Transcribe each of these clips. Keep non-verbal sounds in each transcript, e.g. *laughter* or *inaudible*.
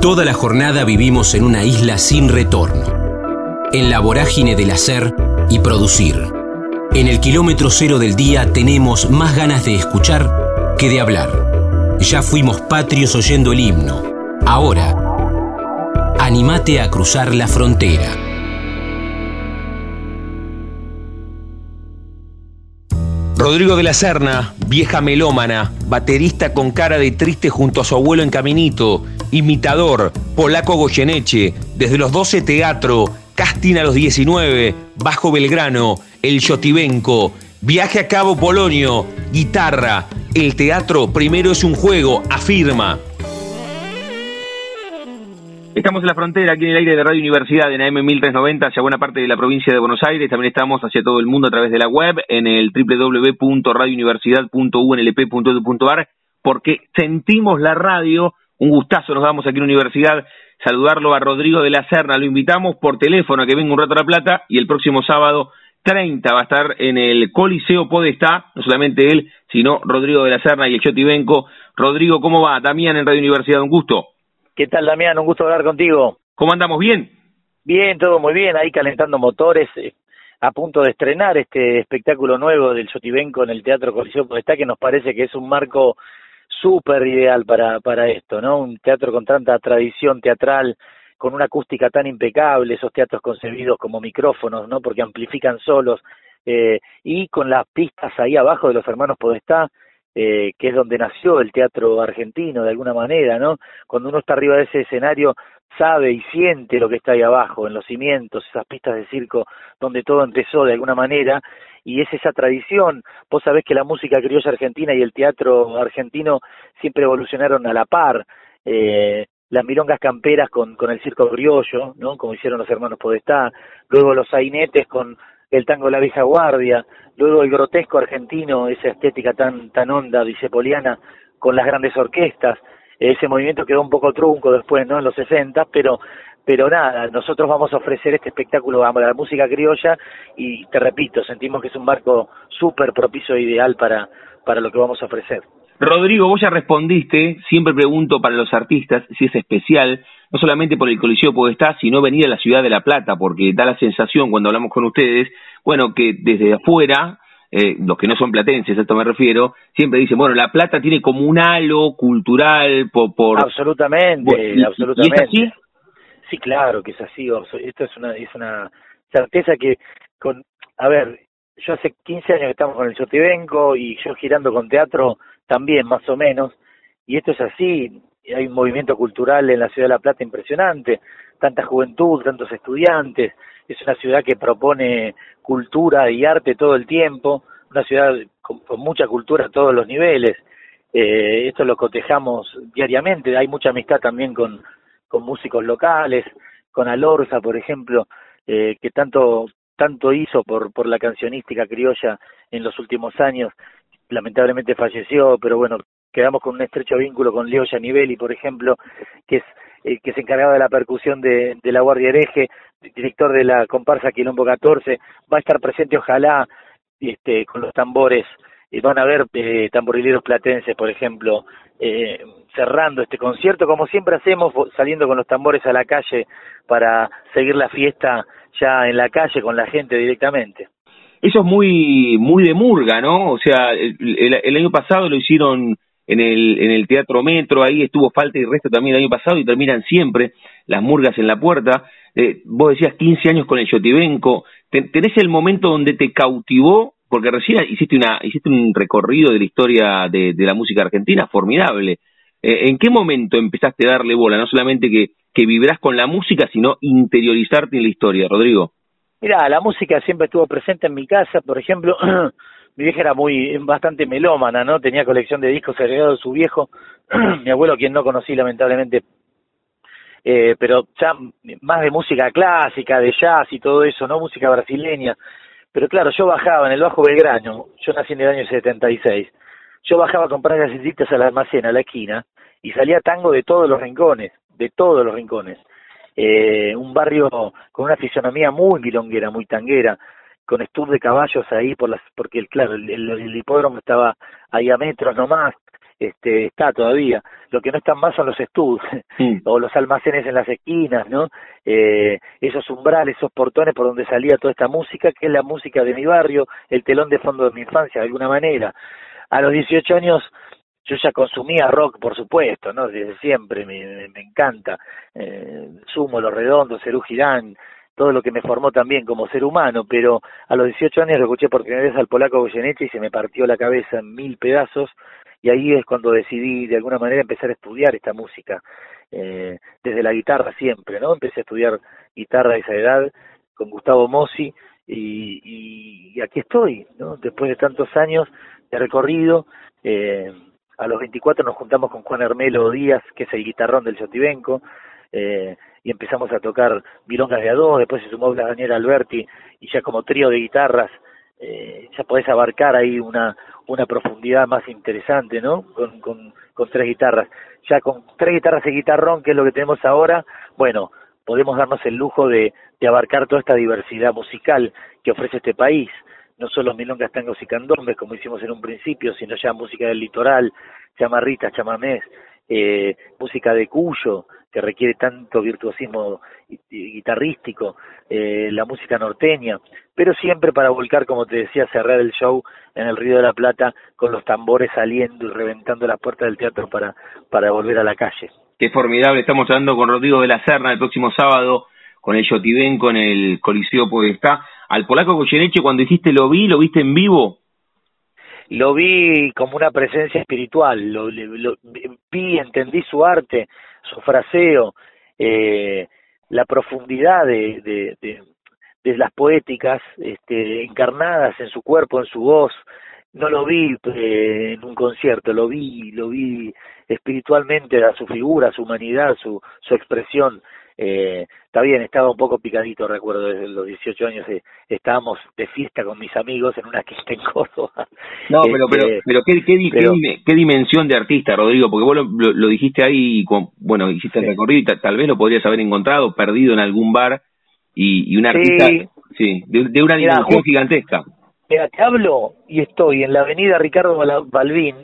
Toda la jornada vivimos en una isla sin retorno, en la vorágine del hacer y producir. En el kilómetro cero del día tenemos más ganas de escuchar que de hablar. Ya fuimos patrios oyendo el himno. Ahora, animate a cruzar la frontera. Rodrigo de la Serna, vieja melómana, baterista con cara de triste junto a su abuelo en Caminito, imitador, polaco Goyeneche, desde los 12 teatro, casting a los 19, Bajo Belgrano, El Yotibenco, viaje a Cabo Polonio, guitarra, el teatro primero es un juego, afirma. Estamos en la frontera, aquí en el aire de Radio Universidad, en AM 1390, hacia buena parte de la provincia de Buenos Aires. También estamos hacia todo el mundo a través de la web, en el www.radiouniversidad.unlp.edu.ar, porque sentimos la radio. Un gustazo nos damos aquí en la universidad. Saludarlo a Rodrigo de la Serna. Lo invitamos por teléfono a que venga un rato a La Plata y el próximo sábado 30 va a estar en el Coliseo Podestá, no solamente él, sino Rodrigo de la Serna y el Chotibenco. Rodrigo, ¿cómo va? Damián en Radio Universidad, un gusto. ¿Qué tal, Damián? Un gusto hablar contigo. ¿Cómo andamos? ¿Bien? Bien, todo muy bien. Ahí calentando motores, eh, a punto de estrenar este espectáculo nuevo del Chotibenco en el Teatro Coliseo Podestá, que nos parece que es un marco súper ideal para, para esto, ¿no? Un teatro con tanta tradición teatral, con una acústica tan impecable, esos teatros concebidos como micrófonos, ¿no? Porque amplifican solos, eh, y con las pistas ahí abajo de los hermanos Podestá, eh, que es donde nació el teatro argentino de alguna manera, ¿no? Cuando uno está arriba de ese escenario sabe y siente lo que está ahí abajo, en los cimientos, esas pistas de circo donde todo empezó de alguna manera, y es esa tradición. Vos sabés que la música criolla argentina y el teatro argentino siempre evolucionaron a la par. Eh, las milongas camperas con, con el circo criollo, ¿no? Como hicieron los hermanos Podestá, luego los sainetes con el tango de la vieja guardia, luego el grotesco argentino, esa estética tan, tan honda, dicepoliana, con las grandes orquestas, ese movimiento quedó un poco trunco después, ¿no? En los 60, pero, pero nada, nosotros vamos a ofrecer este espectáculo a la música criolla y te repito, sentimos que es un marco súper propicio e ideal para, para lo que vamos a ofrecer. Rodrigo, vos ya respondiste, siempre pregunto para los artistas si es especial, no solamente por el Coliseo Podestá, sino venir a la ciudad de La Plata, porque da la sensación cuando hablamos con ustedes, bueno, que desde afuera, eh, los que no son platenses, a esto me refiero, siempre dicen, bueno, La Plata tiene como un halo cultural por... por absolutamente, absolutamente. Sí, claro que es así, esto es una, certeza que, con, a ver, yo hace 15 años que estamos con el Sotibenco y yo girando con teatro también, más o menos, y esto es así, hay un movimiento cultural en la ciudad de La Plata impresionante, tanta juventud, tantos estudiantes, es una ciudad que propone cultura y arte todo el tiempo, una ciudad con, mucha cultura a todos los niveles, eh, esto lo cotejamos diariamente, hay mucha amistad también con, con músicos locales, con Alorza, por ejemplo, eh, que tanto tanto hizo por, por la cancionística criolla en los últimos años, lamentablemente falleció, pero bueno, quedamos con un estrecho vínculo con Leo Gianivelli, por ejemplo, que es eh, que se encargaba de la percusión de, la Guardia Hereje, director de la comparsa Quilombo 14, va a estar presente ojalá este, con los tambores, y van a ver eh, tamborileros platenses, por ejemplo, eh, cerrando este concierto, como siempre hacemos, saliendo con los tambores a la calle para seguir la fiesta ya en la calle con la gente directamente. Eso es muy muy de murga, ¿no? O sea, el, el, año pasado lo hicieron en el, en el Teatro Metro, ahí estuvo Falta y Resto también el año pasado y terminan siempre las murgas en la puerta. Eh, vos decías 15 años con el Yotibenco, ¿tenés el momento donde te cautivó? Porque recién hiciste, una, hiciste un recorrido de la historia de, de la música argentina formidable. Eh, ¿En qué momento empezaste a darle bola? No solamente que, que vibrás con la música, sino interiorizarte en la historia, Rodrigo. Mira, la música siempre estuvo presente en mi casa, por ejemplo, *clears throat* mi vieja era muy, bastante melómana, ¿no? Tenía colección de discos heredados de su viejo, *clears throat* mi abuelo, quien no conocí lamentablemente, eh, pero ya más de música clásica, de jazz y todo eso, ¿no? Música brasileña. Pero claro, yo bajaba en el Bajo Belgrano, yo nací en el año 76, yo bajaba a comprar galletitas al almacén, a la esquina, y salía tango de todos los rincones, de todos los rincones. Eh, un barrio con una fisonomía muy milonguera, muy tanguera, con estuv de caballos ahí por las, porque el, claro, el, hipódromo estaba ahí a metros nomás, este, está todavía. Lo que no están más son los estudios *laughs* o los almacenes en las esquinas, ¿no? Eh, esos umbrales, esos portones por donde salía toda esta música, que es la música de mi barrio, el telón de fondo de mi infancia, de alguna manera. A los 18 años yo ya consumía rock, por supuesto, ¿no? Desde siempre, me, me, encanta. Eh, Sumo, Los Redondos, Cerú Girán, todo lo que me formó también como ser humano, pero a los 18 años lo escuché por primera vez al polaco Goyeneche y se me partió la cabeza en mil pedazos y ahí es cuando decidí de alguna manera empezar a estudiar esta música, eh, desde la guitarra siempre, ¿no? Empecé a estudiar guitarra a esa edad con Gustavo Mossi y, y, aquí estoy, ¿no? Después de tantos años de recorrido, eh, a los 24 nos juntamos con Juan Hermelo Díaz, que es el guitarrón del Chotibenco, eh, y empezamos a tocar milongas de a dos, después se sumó Daniel Alberti y ya como trío de guitarras eh, ya podés abarcar ahí una, una profundidad más interesante, ¿no? Con, con, tres guitarras. Ya con tres guitarras y guitarrón, que es lo que tenemos ahora, bueno, podemos darnos el lujo de, de abarcar toda esta diversidad musical que ofrece este país. No solo milongas, tangos y candombes, como hicimos en un principio, sino ya música del litoral, chamarritas, chamamés, eh, música de Cuyo, que requiere tanto virtuosismo guitarrístico, eh, la música norteña, pero siempre para volcar, como te decía, cerrar el show en el Río de la Plata con los tambores saliendo y reventando las puertas del teatro para, para volver a la calle. Qué formidable, estamos hablando con Rodrigo de la Serna el próximo sábado con el Yotibenco en el Coliseo Podestá. Al polaco Goyeneche, cuando dijiste lo vi, ¿lo viste en vivo? Lo vi como una presencia espiritual, lo, lo vi, entendí su arte, su fraseo, eh, la profundidad de, de, de, de, las poéticas este, encarnadas en su cuerpo, en su voz. No lo vi eh, en un concierto, lo vi, lo vi espiritualmente a su figura, su humanidad, su, su expresión. Eh, está bien, estaba un poco picadito, recuerdo, desde los 18 años eh, estábamos de fiesta con mis amigos en una *laughs* quinta en Córdoba. No, pero, pero, este, pero, ¿qué, qué, qué, dimensión de artista, Rodrigo? Porque vos lo, lo, dijiste ahí, con, bueno, hiciste el recorrido y tal vez lo podrías haber encontrado perdido en algún bar y, y un artista, sí, de, una dimensión gigantesca. Mira, te hablo y estoy en la avenida Ricardo Balbín,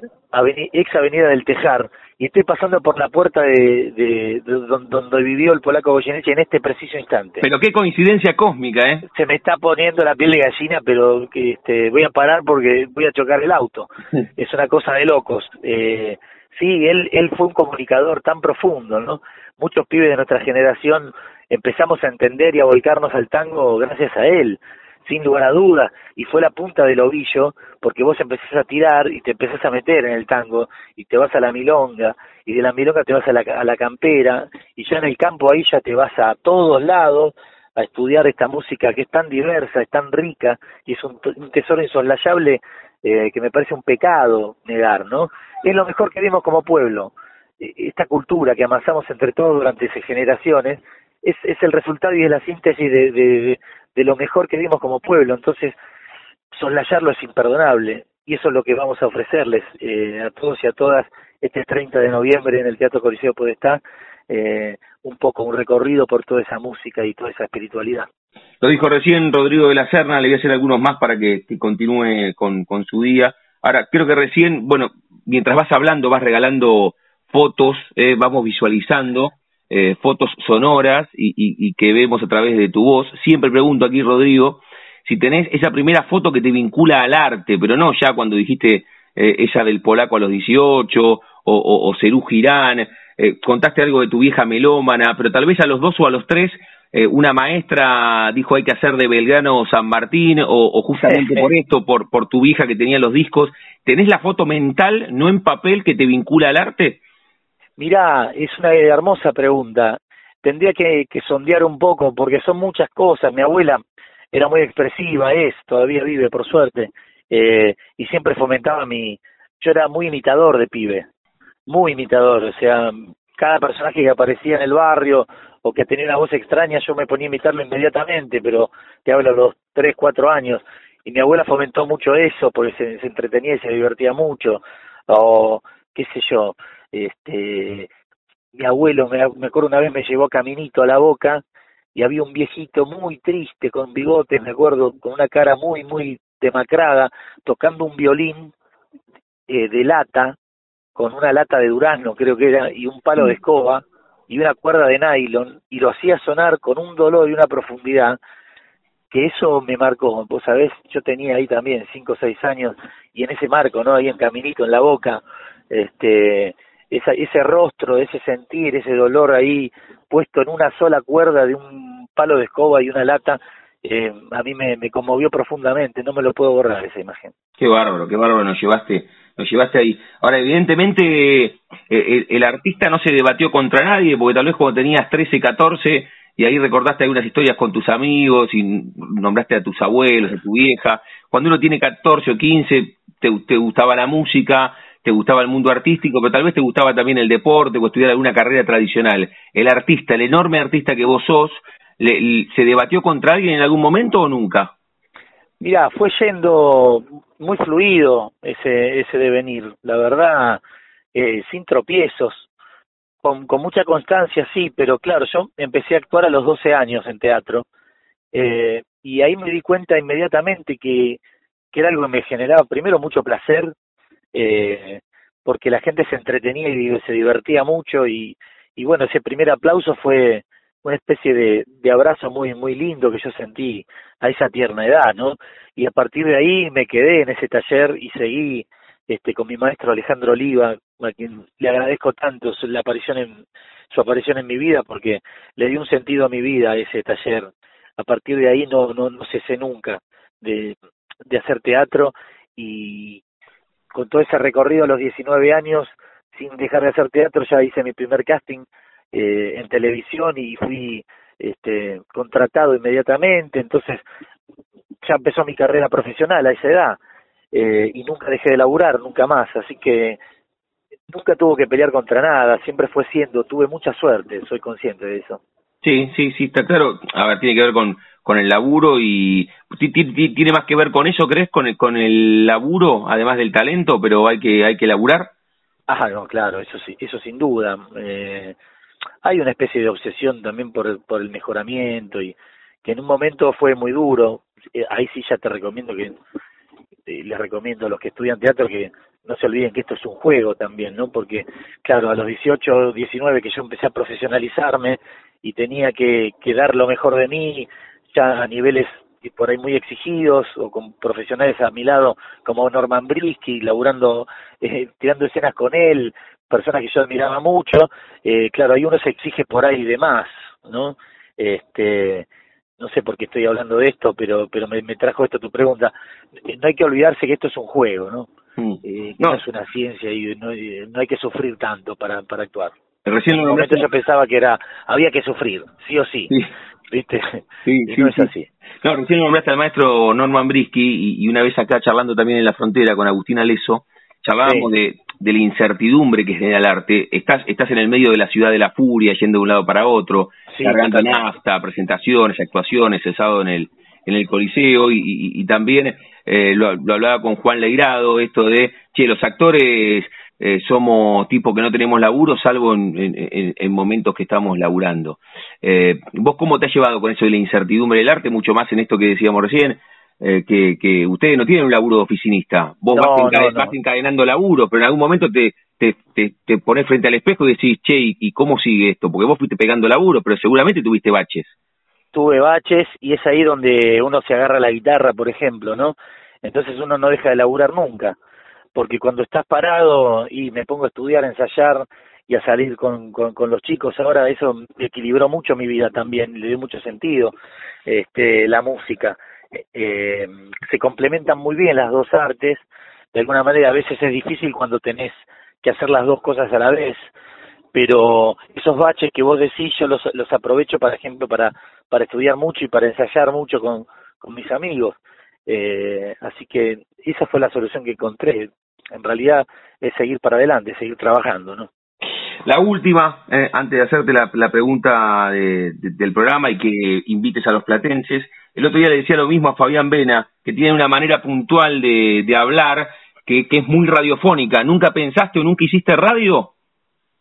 ex avenida del Tejar, y estoy pasando por la puerta de, de, donde vivió el polaco Goyeneche en este preciso instante. Pero qué coincidencia cósmica, ¿eh? Se me está poniendo la piel de gallina, pero este, voy a parar porque voy a chocar el auto. *laughs* es una cosa de locos. Eh, sí, él, él fue un comunicador tan profundo, ¿no? Muchos pibes de nuestra generación empezamos a entender y a volcarnos al tango gracias a él sin lugar a dudas, y fue la punta del ovillo, porque vos empezás a tirar y te empezás a meter en el tango, y te vas a la milonga, y de la milonga te vas a la, a la campera, y ya en el campo ahí ya te vas a todos lados a estudiar esta música que es tan diversa, es tan rica, y es un, tesoro insoslayable eh, que me parece un pecado negar, ¿no? Es lo mejor que vimos como pueblo, e, esta cultura que amasamos entre todos durante generaciones, es, es el resultado y es la síntesis de, de, de lo mejor que vimos como pueblo. Entonces, soslayarlo es imperdonable y eso es lo que vamos a ofrecerles eh, a todos y a todas este 30 de noviembre en el Teatro Coliseo Podestá, eh, un poco un recorrido por toda esa música y toda esa espiritualidad. Lo dijo recién Rodrigo de la Serna, le voy a hacer algunos más para que, continúe con, con su día. Ahora, creo que recién, bueno, mientras vas hablando, vas regalando fotos, eh, vamos visualizando eh, fotos sonoras y, y, y, que vemos a través de tu voz. Siempre pregunto aquí, Rodrigo, si tenés esa primera foto que te vincula al arte, pero no ya cuando dijiste eh, esa del polaco a los 18 o, o, o Cerú Girán, eh, contaste algo de tu vieja melómana, pero tal vez a los dos o a los tres eh, una maestra dijo hay que hacer de Belgrano San Martín o, o justamente *laughs* por esto, por, por tu vieja que tenía los discos. ¿Tenés la foto mental, no en papel, que te vincula al arte? Mirá, es una hermosa pregunta. Tendría que, que sondear un poco porque son muchas cosas. Mi abuela era muy expresiva, es, todavía vive por suerte, eh, y siempre fomentaba mi... Yo era muy imitador de pibe, muy imitador, o sea, cada personaje que aparecía en el barrio o que tenía una voz extraña, yo me ponía a imitarlo inmediatamente, pero te hablo a los tres, cuatro años, y mi abuela fomentó mucho eso porque se, se entretenía y se divertía mucho, o qué sé yo, este, mi abuelo, me, me acuerdo una vez me llevó caminito a la boca y había un viejito muy triste con bigotes, me acuerdo, con una cara muy, muy demacrada, tocando un violín eh, de lata, con una lata de durazno, creo que era, y un palo de mm. escoba y una cuerda de nylon, y lo hacía sonar con un dolor y una profundidad que eso me marcó, vos sabés, yo tenía ahí también cinco o seis años y en ese marco, ¿no? Ahí en caminito, en la boca, este, esa, ese rostro, ese sentir, ese dolor ahí puesto en una sola cuerda de un palo de escoba y una lata, eh, a mí me, conmovió profundamente, no me lo puedo borrar esa imagen. Qué bárbaro, qué bárbaro nos llevaste, nos llevaste ahí. Ahora, evidentemente, eh, el, el, artista no se debatió contra nadie, porque tal vez cuando tenías 13, 14, y ahí recordaste algunas historias con tus amigos y nombraste a tus abuelos, a tu vieja. Cuando uno tiene 14 o 15, te, te gustaba la música, te gustaba el mundo artístico, pero tal vez te gustaba también el deporte o estudiar alguna carrera tradicional. El artista, el enorme artista que vos sos, le, ¿se debatió contra alguien en algún momento o nunca? Mira, fue yendo muy fluido ese, ese devenir, la verdad, eh, sin tropiezos con, mucha constancia, sí, pero claro, yo empecé a actuar a los 12 años en teatro eh, y ahí me di cuenta inmediatamente que, que era algo que me generaba primero mucho placer, eh, porque la gente se entretenía y se divertía mucho y, y bueno, ese primer aplauso fue una especie de, abrazo muy muy lindo que yo sentí a esa tierna edad, ¿no? Y a partir de ahí me quedé en ese taller y seguí este, con mi maestro Alejandro Oliva, a quien le agradezco tanto su, la aparición en, su aparición en mi vida, porque le dio un sentido a mi vida ese taller. A partir de ahí no, no, cesé nunca de hacer teatro y con todo ese recorrido a los 19 años, sin dejar de hacer teatro, ya hice mi primer casting eh, en televisión y fui este, contratado inmediatamente, entonces ya empezó mi carrera profesional a esa edad eh, y nunca dejé de laburar, nunca más, así que nunca tuvo que pelear contra nada, siempre fue siendo, tuve mucha suerte, soy consciente de eso. Sí, sí, sí, está claro. A ver, tiene que ver con, con el laburo y tiene más que ver con eso, ¿crees? Con el, con el laburo, además del talento, pero hay que hay que laburar. Ah, no, claro, eso sí, eso sin duda. Eh, hay una especie de obsesión también por, por el mejoramiento y que en un momento fue muy duro. Eh, ahí sí ya te recomiendo que les recomiendo a los que estudian teatro que no se olviden que esto es un juego también, ¿no? Porque, claro, a los 18, 19 que yo empecé a profesionalizarme y tenía que, que dar lo mejor de mí, ya a niveles por ahí muy exigidos o con profesionales a mi lado como Norman Brisky, laburando, eh, tirando escenas con él, personas que yo admiraba mucho, eh, claro, ahí uno se exige por ahí de más, ¿no? Este, no sé por qué estoy hablando de esto, pero pero me, trajo esto tu pregunta. Eh, no hay que olvidarse que esto es un juego, ¿no? Mm. Eh, no. es una ciencia y no, no, hay que sufrir tanto para, para actuar. Recién en un momento yo pensaba que era había que sufrir, sí o sí. ¿Viste? Sí, sí, no es así. No, recién nombraste al maestro Norman Brisky y, una vez acá charlando también en la frontera con Agustín Aleso, charlábamos de, de la incertidumbre que genera el arte. Estás, estás en el medio de la ciudad de la furia, yendo de un lado para otro, sí, cargando nafta, presentaciones, actuaciones, el sábado en el, en el Coliseo, y, y, también eh, lo, lo, hablaba con Juan Leirado, esto de, che, los actores eh, somos tipo que no tenemos laburo, salvo en, en, en momentos que estamos laburando. Eh, ¿Vos cómo te has llevado con eso de la incertidumbre del arte, mucho más en esto que decíamos recién? eh, que, que ustedes no tienen un laburo de oficinista. Vos vas, encadenando laburo, pero en algún momento te, te, te, te pones frente al espejo y decís, che, ¿y, cómo sigue esto? Porque vos fuiste pegando laburo, pero seguramente tuviste baches. Tuve baches y es ahí donde uno se agarra la guitarra, por ejemplo, ¿no? Entonces uno no deja de laburar nunca, porque cuando estás parado y me pongo a estudiar, a ensayar y a salir con, con, los chicos, ahora eso equilibró mucho mi vida también, le dio mucho sentido este, la música eh, se complementan muy bien las dos artes, de alguna manera a veces es difícil cuando tenés que hacer las dos cosas a la vez, pero esos baches que vos decís yo los, los aprovecho, por ejemplo, para, para estudiar mucho y para ensayar mucho con, con mis amigos. Eh, así que esa fue la solución que encontré. En realidad es seguir para adelante, seguir trabajando, ¿no? La última, eh, antes de hacerte la, la pregunta de, del programa y que invites a los platenses, el otro día le decía lo mismo a Fabián Vena, que tiene una manera puntual de, de hablar que, que es muy radiofónica. ¿Nunca pensaste o nunca hiciste radio?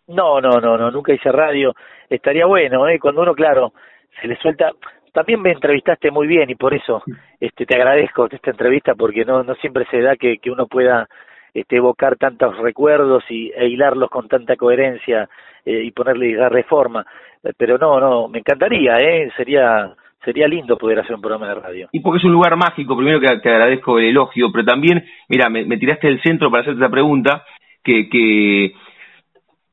No, no, no, no, nunca hice radio. Estaría bueno, ¿eh? Cuando uno, claro, se le suelta. También me entrevistaste muy bien y por eso este, te agradezco esta entrevista porque no, no siempre se da que, que uno pueda este, evocar tantos recuerdos y, e hilarlos con tanta coherencia eh, y ponerle y darle forma. Pero no, no, me encantaría, ¿eh? Sería sería lindo poder hacer un programa de radio. Y porque es un lugar mágico, primero que te agradezco el elogio, pero también, mira, me, tiraste del centro para hacerte esa pregunta, que, que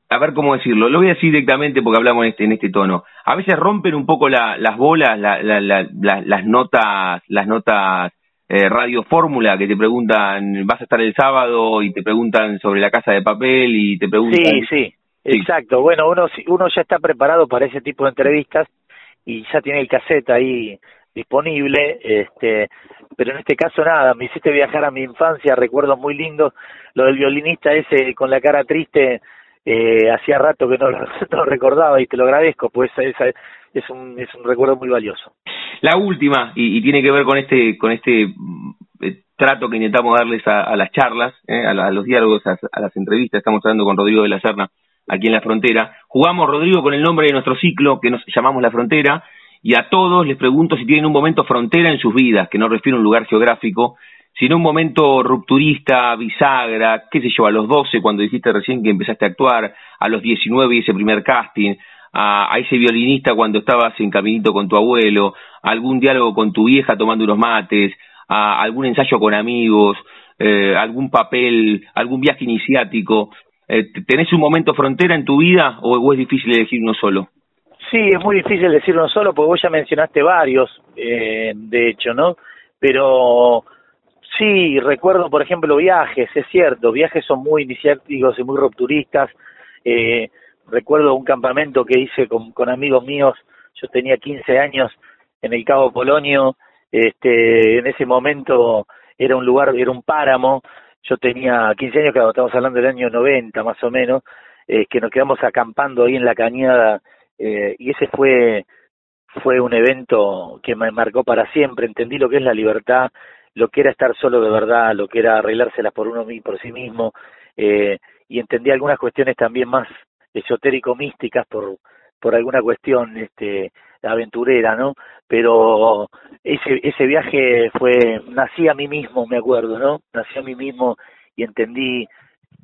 a ver cómo decirlo, lo voy a decir directamente porque hablamos en este, en este tono. A veces rompen un poco las bolas, las notas, las notas eh, radio fórmula que te preguntan, vas a estar el sábado y te preguntan sobre la casa de papel y te preguntan. Sí, sí, exacto. Bueno, uno, uno ya está preparado para ese tipo de entrevistas y ya tiene el cassette ahí disponible, este, pero en este caso nada, me hiciste viajar a mi infancia, recuerdos muy lindos, lo del violinista ese con la cara triste eh, hacía rato que no lo, *laughs* recordaba y te lo agradezco, pues esa, es, un, es un recuerdo muy valioso. La última, y, tiene que ver con este, con este eh, trato que intentamos darles a, las charlas, eh, a, los diálogos, a, las entrevistas, estamos hablando con Rodrigo de la Serna aquí en La Frontera. Jugamos, Rodrigo, con el nombre de nuestro ciclo, que nos llamamos La Frontera, y a todos les pregunto si tienen un momento frontera en sus vidas, que no refiere a un lugar geográfico, sino un momento rupturista, bisagra, qué sé yo, a los 12 cuando dijiste recién que empezaste a actuar, a los 19 y ese primer casting, a, ese violinista cuando estabas en caminito con tu abuelo, algún diálogo con tu vieja tomando unos mates, algún ensayo con amigos, eh, algún papel, algún viaje iniciático. Eh, ¿Tenés un momento frontera en tu vida o, es difícil elegir uno solo? Sí, es muy difícil decir uno solo porque vos ya mencionaste varios, eh, de hecho, ¿no? Pero Sí, recuerdo, por ejemplo, viajes, es cierto, viajes son muy iniciáticos y muy rupturistas. Eh, recuerdo un campamento que hice con, con amigos míos, yo tenía 15 años en el Cabo Polonio, este, en ese momento era un lugar, era un páramo, yo tenía 15 años, claro, estamos hablando del año 90 más o menos, eh, que nos quedamos acampando ahí en la cañada, eh, y ese fue, fue un evento que me marcó para siempre, entendí lo que es la libertad, lo que era estar solo de verdad, lo que era arreglárselas por uno por sí mismo, eh, y entendí algunas cuestiones también más esotérico-místicas por, por alguna cuestión este, aventurera, ¿no? Pero ese, ese viaje fue, nací a mí mismo, me acuerdo, ¿no? Nací a mí mismo y entendí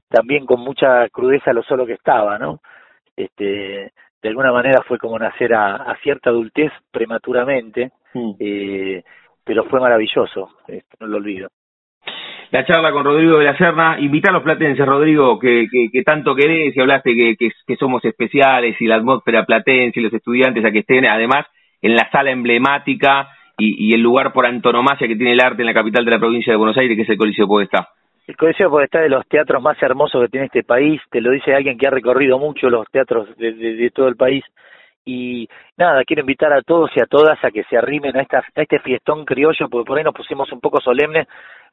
también con mucha crudeza lo solo que estaba, ¿no? Este, de alguna manera fue como nacer a, a cierta adultez prematuramente, mm. eh, pero fue maravilloso, no lo olvido. La charla con Rodrigo de la Serna, invita a los platenses, Rodrigo, que, que, tanto querés y hablaste que, que, somos especiales y la atmósfera platense y los estudiantes a que estén, además, en la sala emblemática y, el lugar por antonomasia que tiene el arte en la capital de la provincia de Buenos Aires, que es el Coliseo Podestá. El Coliseo Podestá es de los teatros más hermosos que tiene este país, te lo dice alguien que ha recorrido mucho los teatros de todo el país. Y nada, quiero invitar a todos y a todas a que se arrimen a, esta, a este fiestón criollo, porque por ahí nos pusimos un poco solemnes,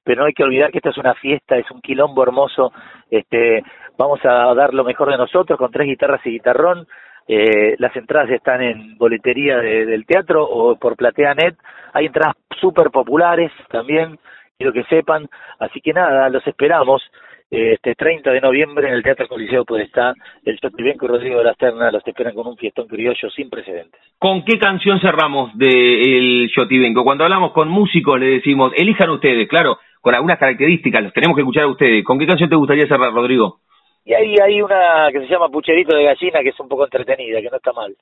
pero no hay que olvidar que esta es una fiesta, es un quilombo hermoso, este, vamos a dar lo mejor de nosotros con tres guitarras y guitarrón, eh, las entradas están en boletería del teatro o por PlateaNet, hay entradas súper populares también, quiero que sepan, así que nada, los esperamos, este 30 de noviembre en el Teatro Coliseo estar el Chotibenco y Rodrigo de la Serna los esperan con un fiestón criollo sin precedentes. ¿Con qué canción cerramos del Chotibenco? Cuando hablamos con músicos le decimos, elijan ustedes, claro, con algunas características, los tenemos que escuchar a ustedes. ¿Con qué canción te gustaría cerrar, Rodrigo? Y ahí hay una que se llama Pucherito de Gallina, que es un poco entretenida, que no está mal.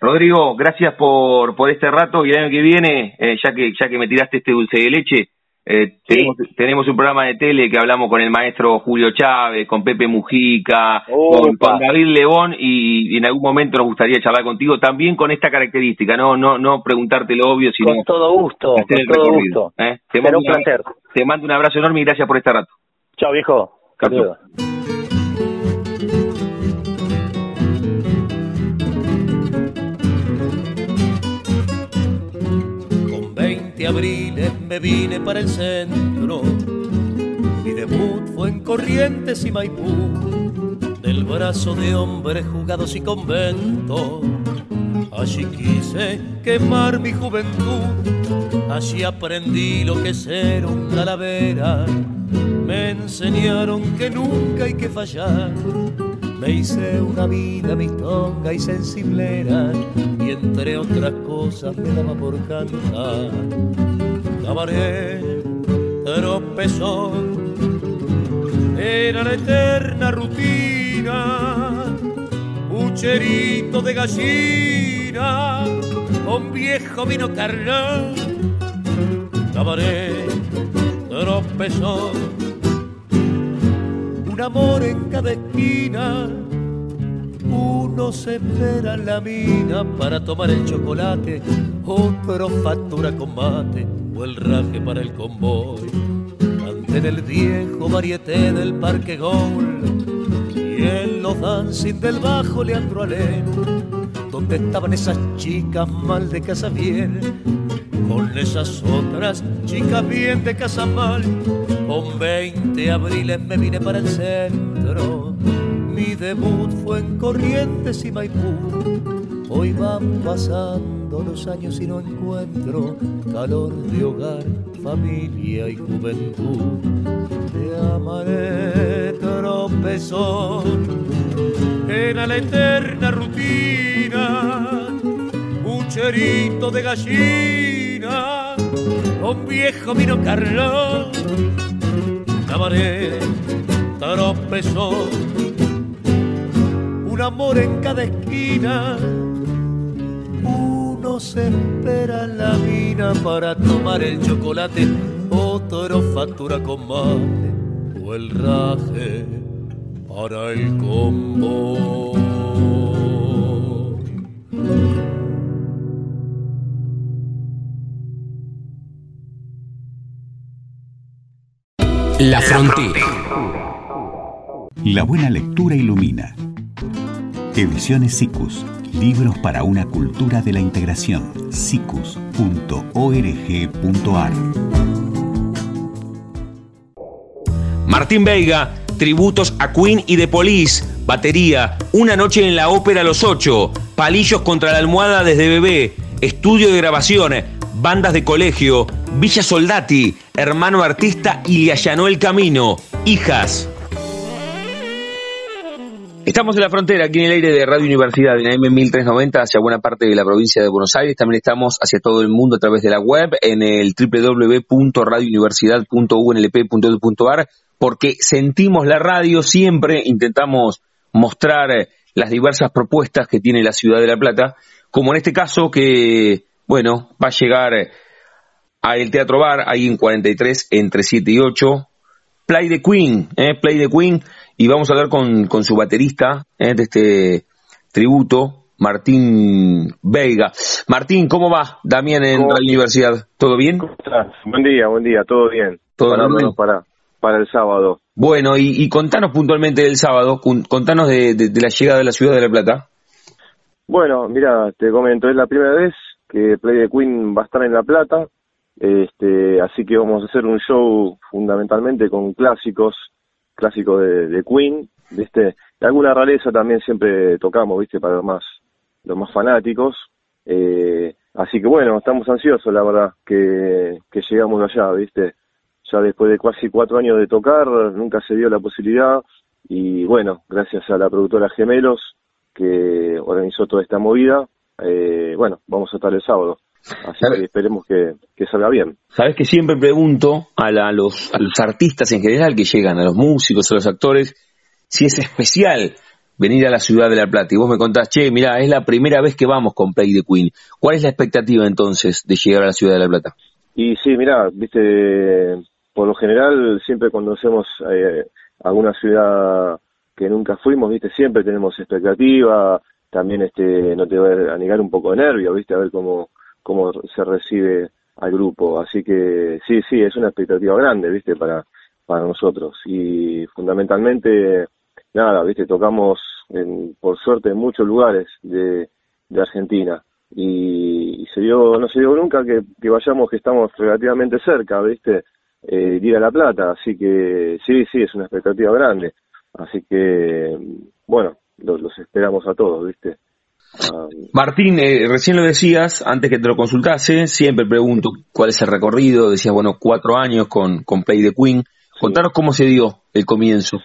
Rodrigo, gracias por, por este rato y el año que viene, eh, ya que ya que me tiraste este dulce de leche, eh, tenemos, un programa de tele que hablamos con el maestro Julio Chávez, con Pepe Mujica, con, David León y, en algún momento nos gustaría charlar contigo también con esta característica, no no no preguntarte lo obvio, sino con todo gusto, con todo gusto. ¿eh? Te mando un placer. Te mando un abrazo enorme y gracias por este rato. Chao viejo. Abriles me vine para el centro. Mi debut fue en Corrientes y Maipú, del brazo de hombres jugados y convento. Allí quise quemar mi juventud, allí aprendí lo que es ser un calavera. Me enseñaron que nunca hay que fallar me hice una vida mistonga y sensiblera y entre otras cosas me daba por cantar. Cabaret, tropezón, era la eterna rutina, pucherito de gallina, con viejo vino carnal, cabaret, tropezón, un amor en cada esquina uno se espera en la mina para tomar el chocolate, otro factura con mate o el raje para el convoy. Ante el viejo varieté del Parque Gol y en los dancing del bajo Leandro Alén, donde estaban esas chicas mal de casa bien, con esas otras chicas bien de casa mal. Con 20 abriles me vine para el centro mi debut fue en Corrientes y Maipú. Hoy van pasando los años y no encuentro calor de hogar, familia y juventud. Te amaré tropezón, era la eterna rutina, cherito de gallina, con viejo vino Carlón. Te tropezón un amor en cada esquina. Uno se espera en la mina para tomar el chocolate, otro factura con o el raje para el combo. La frontera. La buena lectura ilumina. Ediciones SICUS. Libros para una cultura de la integración. sicus.org.ar Martín Veiga, tributos a Queen y The Police, batería, Una noche en la ópera Los Ocho, Palillos contra la almohada desde bebé, estudio de grabación, bandas de colegio, Villa Soldati, hermano artista y le allanó el camino, hijas. Estamos en la frontera, aquí en el aire de Radio Universidad, en AM 1390, hacia buena parte de la provincia de Buenos Aires. También estamos hacia todo el mundo a través de la web, en el www.radiouniversidad.unlp.edu.ar, porque sentimos la radio, siempre intentamos mostrar las diversas propuestas que tiene la ciudad de La Plata, como en este caso que, bueno, va a llegar al Teatro Bar, ahí en 43, entre 7 y 8, Play the Queen, eh, Play the Queen, y vamos a hablar con, con su baterista eh, de este tributo, Martín Veiga. Martín, ¿cómo va? Damián en la universidad. ¿Todo bien? ¿Cómo estás? Buen día, buen día, todo bien. Todo bien. Para, para el sábado. Bueno, y, contanos puntualmente del sábado, contanos de, de, la llegada de la ciudad de La Plata. Bueno, mira, te comento, es la primera vez que Play the Queen va a estar en La Plata, este, así que vamos a hacer un show fundamentalmente con clásicos clásico de, de Queen, ¿viste? alguna rareza también siempre tocamos, ¿viste? Para los más, los más fanáticos. Eh, así que bueno, estamos ansiosos, la verdad, que, que llegamos allá, ¿viste? Ya después de casi cuatro años de tocar, nunca se dio la posibilidad. Y bueno, gracias a la productora Gemelos, que organizó toda esta movida, eh, bueno, vamos a estar el sábado. Así que esperemos que, salga bien. Sabes que siempre pregunto a, los, a los artistas en general que llegan, a los músicos, a los actores, si es especial venir a la ciudad de La Plata. Y vos me contás, che, mira, es la primera vez que vamos con Play the Queen. ¿Cuál es la expectativa entonces de llegar a la ciudad de La Plata? Y sí, mira, viste, por lo general, siempre cuando hacemos eh, alguna ciudad que nunca fuimos, viste, siempre tenemos expectativa, también este, no te voy a negar un poco de nervio, viste, a ver cómo, cómo se recibe al grupo. Así que sí, sí, es una expectativa grande, ¿viste? Para, para nosotros. Y fundamentalmente, nada, ¿viste? Tocamos, en, por suerte, en muchos lugares de, de Argentina. Y, se dio, no se dio nunca que, que vayamos, que estamos relativamente cerca, ¿viste? Eh, a La Plata. Así que sí, sí, es una expectativa grande. Así que, bueno, los, los esperamos a todos, ¿viste? Martín, eh, recién lo decías, antes que te lo consultase, siempre pregunto cuál es el recorrido, decías, bueno, cuatro años con, con Play the Queen. Contanos cómo se dio el comienzo.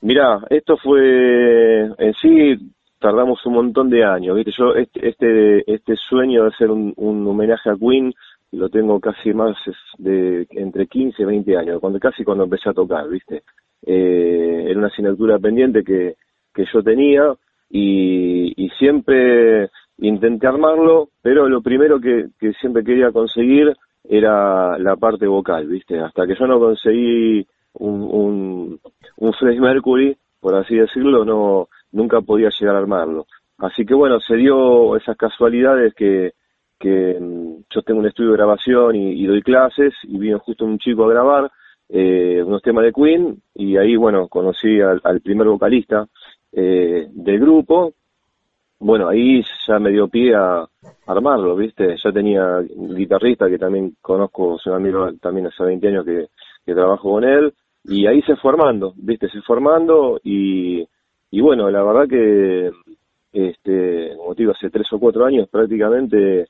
Mirá, esto fue, en sí, tardamos un montón de años, ¿viste? Yo este, este, este sueño de hacer un, homenaje a Queen lo tengo casi más de entre 15 y 20 años, cuando, casi cuando empecé a tocar, ¿viste? eh, era una asignatura pendiente que, que yo tenía y, siempre intenté armarlo, pero lo primero que, que siempre quería conseguir era la parte vocal, ¿viste? Hasta que yo no conseguí un, un, un Freddie Mercury, por así decirlo, no nunca podía llegar a armarlo. Así que bueno, se dio esas casualidades que, que mm, yo tengo un estudio de grabación y, doy clases y vino justo un chico a grabar eh, unos temas de Queen y ahí bueno conocí al, primer vocalista eh, del grupo bueno ahí ya me dio pie a armarlo viste ya tenía guitarrista que también conozco es un amigo también hace 20 años que, trabajo con él y ahí se fue formando viste se fue y y bueno la verdad que este como te digo hace tres o cuatro años prácticamente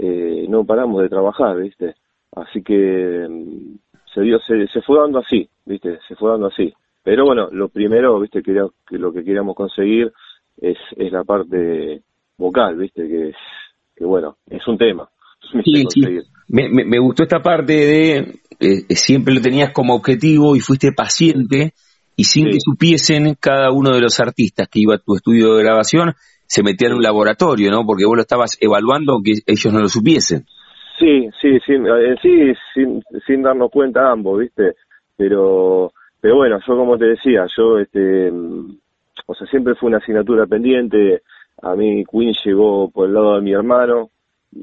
eh, no paramos de trabajar, ¿viste? Así que mm, se, dio, se, se fue dando así, ¿viste? Se fue dando así. Pero bueno, lo primero, ¿viste? Que, que lo que queríamos conseguir es, es la parte vocal, ¿viste? Que, es, que bueno, es un tema. *laughs* Sí, sí. Me, me, gustó esta parte de eh, siempre lo tenías como objetivo y fuiste paciente y sin que supiesen cada uno de los artistas que iba a tu estudio de grabación, se metía en un laboratorio, ¿no? Porque vos lo estabas evaluando que ellos no lo supiesen. Sí, sí, sí, eh, sí sin, sin darnos cuenta ambos, ¿viste? Pero, pero bueno, yo como te decía, yo, este, o sea, siempre fue una asignatura pendiente. A mí Queen llegó por el lado de mi hermano,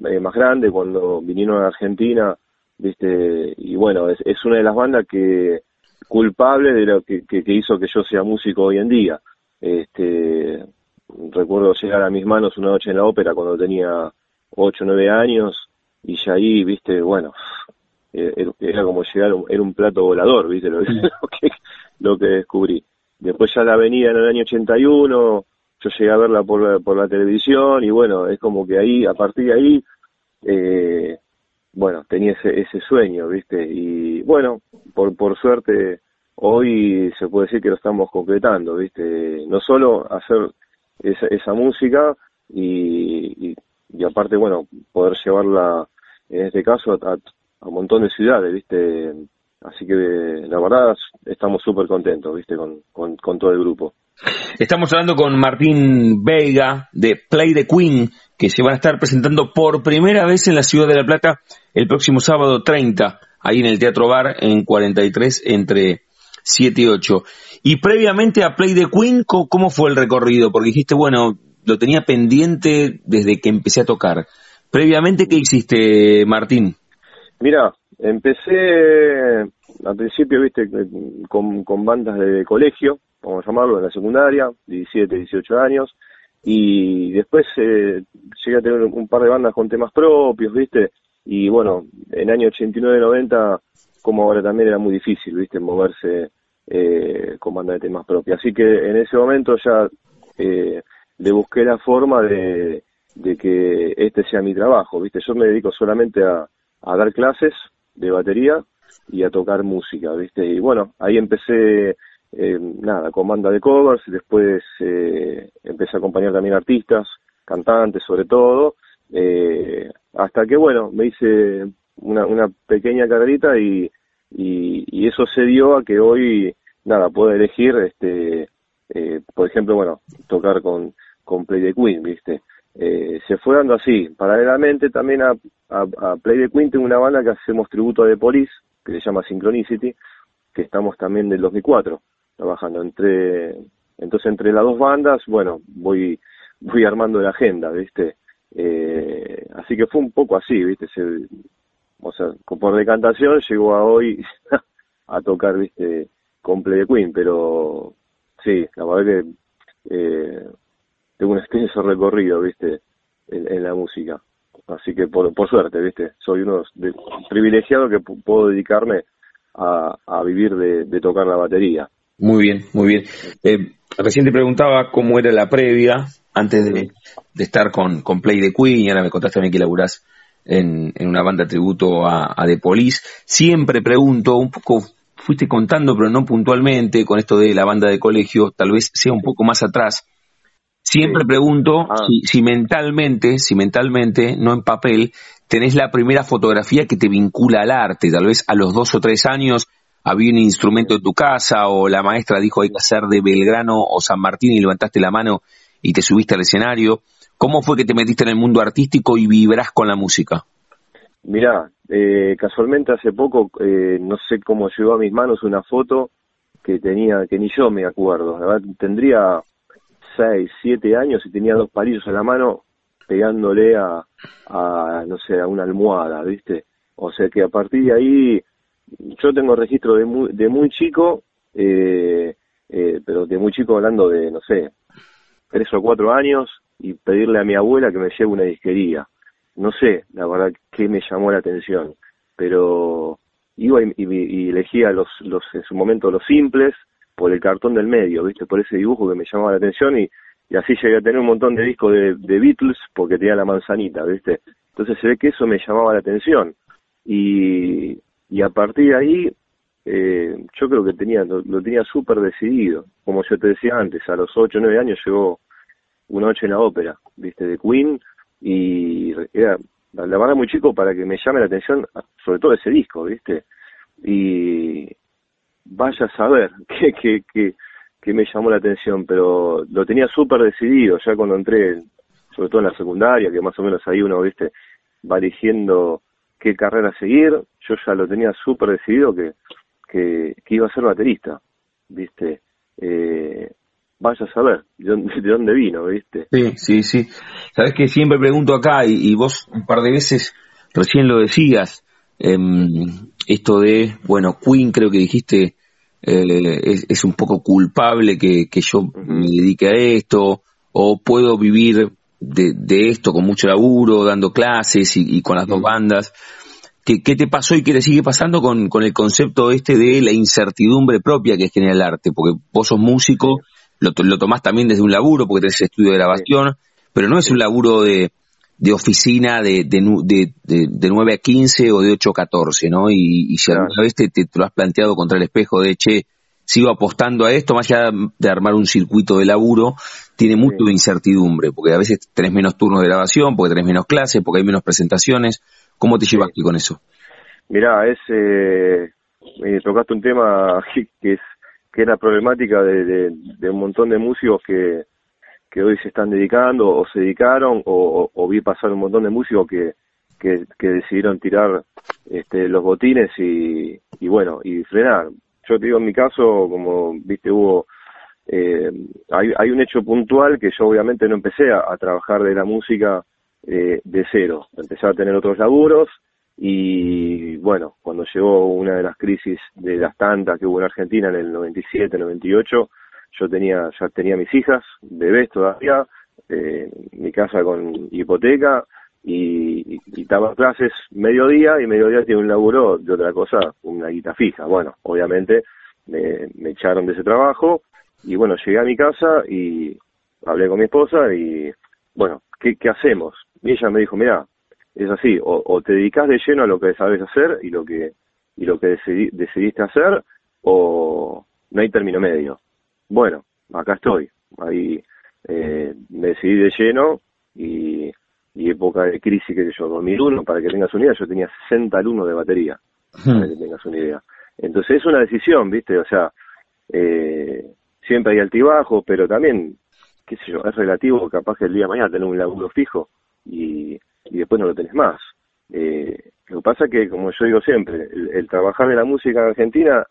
eh, más grande, cuando vinieron a Argentina, ¿viste? Y bueno, es, es una de las bandas que culpable de lo que, que, que hizo que yo sea músico hoy en día. Este, recuerdo llegar a mis manos una noche en la ópera cuando tenía 8 o 9 años y ya ahí, viste, bueno, era como llegar, era un plato volador, viste, *laughs* lo, que, lo que descubrí. Después ya la avenida en el año 81, yo llegué a verla por la, por la televisión y bueno, es como que ahí, a partir de ahí, eh, bueno, tenía ese, ese sueño, viste, y bueno, por, por suerte, hoy se puede decir que lo estamos concretando, viste, no solo hacer esa, esa música y, y, aparte, bueno, poder llevarla, en este caso, a, un montón de ciudades, ¿viste? Así que la verdad estamos súper contentos, ¿viste? Con, con, todo el grupo. Estamos hablando con Martín Vega de Play the Queen, que se van a estar presentando por primera vez en la ciudad de La Plata el próximo sábado 30, ahí en el Teatro Bar en 43 entre 7 y 8. Y previamente a Play the Queen, ¿cómo fue el recorrido? Porque dijiste, bueno, lo tenía pendiente desde que empecé a tocar. Previamente, ¿qué hiciste, Martín? Mira, empecé al principio, viste, con, bandas de colegio, vamos a llamarlo, en la secundaria, 17, 18 años, y después eh, llegué a tener un par de bandas con temas propios, viste, y bueno, en año 89-90, como ahora también era muy difícil, viste, moverse eh, con banda de temas propios. Así que en ese momento ya eh, le busqué la forma de, de, que este sea mi trabajo, ¿viste? Yo me dedico solamente a, a, dar clases de batería y a tocar música, ¿viste? Y bueno, ahí empecé, eh, nada, con banda de covers, después eh, empecé a acompañar también artistas, cantantes sobre todo, eh, hasta que, bueno, me hice una, una pequeña carrerita y y, eso se dio a que hoy, nada, puedo elegir, este, eh, por ejemplo, bueno, tocar con, con Play the Queen, ¿viste? Eh, se fue dando así. Paralelamente también a, a, Play the Queen tengo una banda que hacemos tributo a The Police, que se llama Synchronicity, que estamos también del 2004 trabajando. Entre, entonces entre las dos bandas, bueno, voy, voy armando la agenda, ¿viste? Eh, así que fue un poco así, ¿viste? Se, o sea, por decantación llegó a hoy *laughs* a tocar, viste, con Play de Queen, pero sí, la verdad que eh, tengo un extenso recorrido, viste, en, la música. Así que por, suerte, viste, soy uno de, privilegiado que puedo dedicarme a, vivir de, tocar la batería. Muy bien, muy bien. Eh, recién te preguntaba cómo era la previa antes de, estar con, con Play de Queen ahora me contaste también que laburás en, una banda tributo a, a The Police. Siempre pregunto, un poco fuiste contando, pero no puntualmente, con esto de la banda de colegio, tal vez sea un poco más atrás. Siempre pregunto ah. si, si, mentalmente, si mentalmente, no en papel, tenés la primera fotografía que te vincula al arte, tal vez a los dos o tres años, había un instrumento en tu casa o la maestra dijo hay que hacer de Belgrano o San Martín y levantaste la mano y te subiste al escenario. ¿Cómo fue que te metiste en el mundo artístico y vibrás con la música? Mirá, eh, casualmente hace poco, eh, no sé cómo llegó a mis manos una foto que tenía, que ni yo me acuerdo, tendría seis, siete años y tenía dos palillos en la mano pegándole a, a, no sé, a una almohada, ¿viste? O sea que a partir de ahí, yo tengo registro de muy, de muy chico, eh, eh, pero de muy chico hablando de, no sé, tres o cuatro años y pedirle a mi abuela que me lleve una disquería. No sé, la verdad, qué me llamó la atención, pero iba y, y, elegía los, los, en su momento los simples por el cartón del medio, ¿viste? Por ese dibujo que me llamaba la atención y, así llegué a tener un montón de discos de, de Beatles porque tenía la manzanita, ¿viste? Entonces se ve que eso me llamaba la atención y, y a partir de ahí eh, yo creo que tenía lo, tenía súper decidido. Como yo te decía antes, a los 8 o 9 años llegó una noche en la ópera, viste, de Queen, y era, la verdad, muy chico para que me llame la atención, sobre todo ese disco, viste. Y vaya a saber qué, qué, qué me llamó la atención, pero lo tenía súper decidido ya cuando entré, sobre todo en la secundaria, que más o menos ahí uno, viste, va eligiendo qué carrera seguir, yo ya lo tenía súper decidido que, que, iba a ser baterista, ¿viste? Eh, vaya a saber de dónde, vino, ¿viste? Sí, sí, sí. Sabes que siempre pregunto acá, y, vos un par de veces recién lo decías, em, esto de, bueno, Queen creo que dijiste, eh, es, un poco culpable que, que yo me dedique a esto, o puedo vivir de, esto con mucho laburo, dando clases y, con las dos bandas. ¿Qué, ¿Qué, te pasó y qué te sigue pasando con, con el concepto este de la incertidumbre propia que genera el arte? Porque vos sos músico, lo, lo tomás también desde un laburo porque tenés estudio de grabación, pero no es un laburo de, de oficina de, de, de, de, 9 a 15 o de 8 a 14, ¿no? Y, y si alguna vez te, te, lo has planteado contra el espejo de, che, sigo apostando a esto, más allá de armar un circuito de laburo, tiene mucho de incertidumbre, porque a veces tenés menos turnos de grabación, porque tenés menos clases, porque hay menos presentaciones. ¿Cómo te llevas aquí con eso? Mirá, es, eh, tocaste un tema *laughs* que es que es la problemática de, de, un montón de músicos que, que hoy se están dedicando o se dedicaron o, vi pasar un montón de músicos que, que, que decidieron tirar este, los botines y, y bueno, y frenar. Yo te digo, en mi caso, como viste, hubo, eh, hay, hay un hecho puntual que yo obviamente no empecé a, trabajar de la música eh, de cero, empecé a tener otros laburos y bueno, cuando llegó una de las crisis de las tantas que hubo en Argentina en el 97, 98, yo tenía, ya tenía mis hijas, bebés todavía, eh, mi casa con hipoteca, y, y, daba clases mediodía y mediodía tiene un laburo de otra cosa, una guita fija. Bueno, obviamente me, echaron de ese trabajo y bueno, llegué a mi casa y hablé con mi esposa y bueno, ¿qué, qué hacemos? Y ella me dijo, mira, es así, o, te dedicas de lleno a lo que sabes hacer y lo que y lo que decidiste hacer o no hay término medio. Bueno, acá estoy, ahí eh, me decidí de lleno y y época de crisis, que yo, 2001, para que tengas una idea, yo tenía 60 alumnos de batería, para que *laughs* tengas una idea. Entonces es una decisión, ¿viste? O sea, eh, siempre hay altibajo, pero también, qué sé yo, es relativo capaz que el día de mañana tener un laburo fijo y, y después no lo tenés más. Eh, lo que pasa es que, como yo digo siempre, el, trabajar en la música en Argentina,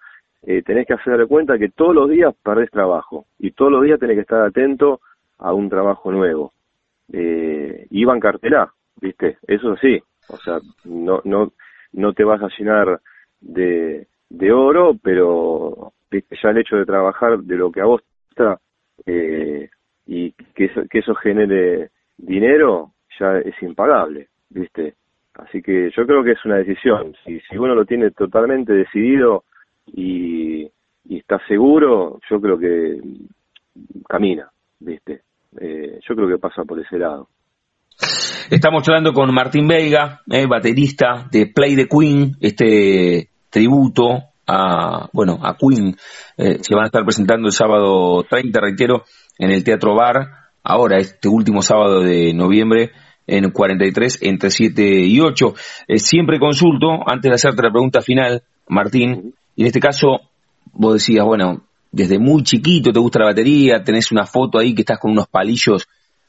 eh, tenés que hacer cuenta que todos los días perdés trabajo y todos los días tenés que estar atento a un trabajo nuevo eh, iban cartelá, ¿viste? Eso sí, o sea, no, no, no te vas a llenar de, de oro, pero ya el hecho de trabajar de lo que a vos está eh, y que eso, que eso genere dinero ya es impagable, ¿viste? Así que yo creo que es una decisión. Si, si uno lo tiene totalmente decidido y, y está seguro, yo creo que camina, ¿viste? Eh, yo creo que pasa por ese lado. Estamos hablando con Martín Veiga, eh, baterista de Play the Queen, este tributo a, bueno, a Queen. Eh, se van a estar presentando el sábado 30, reitero, en el Teatro Bar, ahora este último sábado de noviembre, en 43, entre 7 y 8. siempre consulto, antes de hacerte la pregunta final, Martín, y en este caso vos decías, bueno, desde muy chiquito te gusta la batería, tenés una foto ahí que estás con unos palillos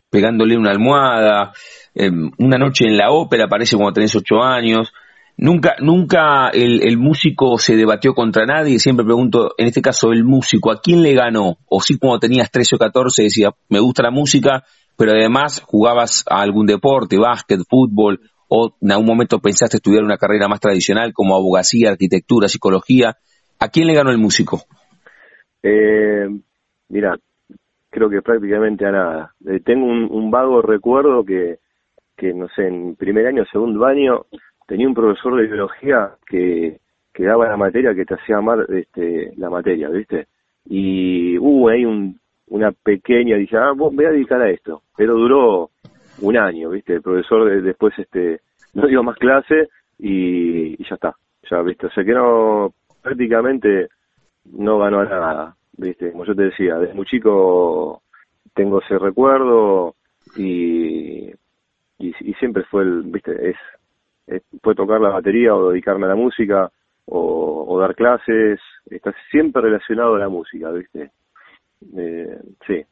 pegándole una almohada, em, una noche en la ópera aparece cuando tenés ocho años, Nunca, nunca el, músico se debatió contra nadie, siempre pregunto, en este caso el músico, ¿a quién le ganó? O si cuando tenías 13 o 14 decía, me gusta la música, pero además jugabas a algún deporte, básquet, fútbol, o en algún momento pensaste estudiar una carrera más tradicional como abogacía, arquitectura, psicología. ¿A quién le ganó el músico? Eh, mira, creo que prácticamente a nada. Eh, tengo un, vago recuerdo que, que, no sé, en primer año, segundo año, tenía un profesor de biología que, que daba la materia que te hacía amar este, la materia, ¿viste? Y hubo ahí un, una pequeña, dije, ah, vos voy a dedicar a esto, pero duró un año, ¿viste? El profesor después este, no dio más clase y, ya está, ya, ¿viste? O sea que no, prácticamente no ganó nada, ¿viste? Como yo te decía, desde muy chico tengo ese recuerdo y, y, siempre fue el, ¿viste? Es eh, puede tocar la batería o dedicarme a la música o, dar clases, está siempre relacionado a la música, ¿viste? Eh, sí,